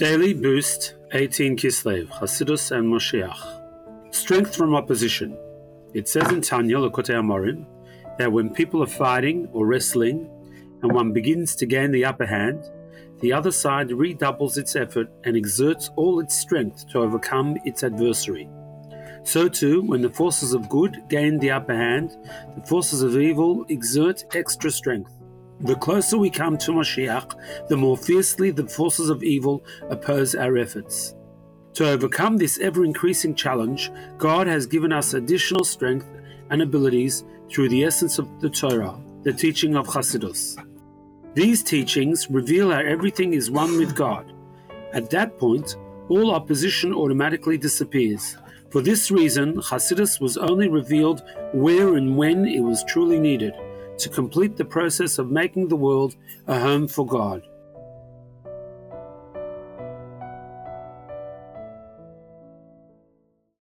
Daily Boost 18 Kislev, Chassidus and Moshiach. Strength from opposition. It says in Tanya Likutei Amarim that when people are fighting or wrestling and one begins to gain the upper hand, the other side redoubles its effort and exerts all its strength to overcome its adversary. So too, when the forces of good gain the upper hand, the forces of evil exert extra strength. The closer we come to Mashiach, the more fiercely the forces of evil oppose our efforts. To overcome this ever increasing challenge, God has given us additional strength and abilities through the essence of the Torah, the teaching of Chassidus. These teachings reveal how everything is one with God. At that point, all opposition automatically disappears. For this reason, Chassidus was only revealed where and when it was truly needed to complete the process of making the world a home for God.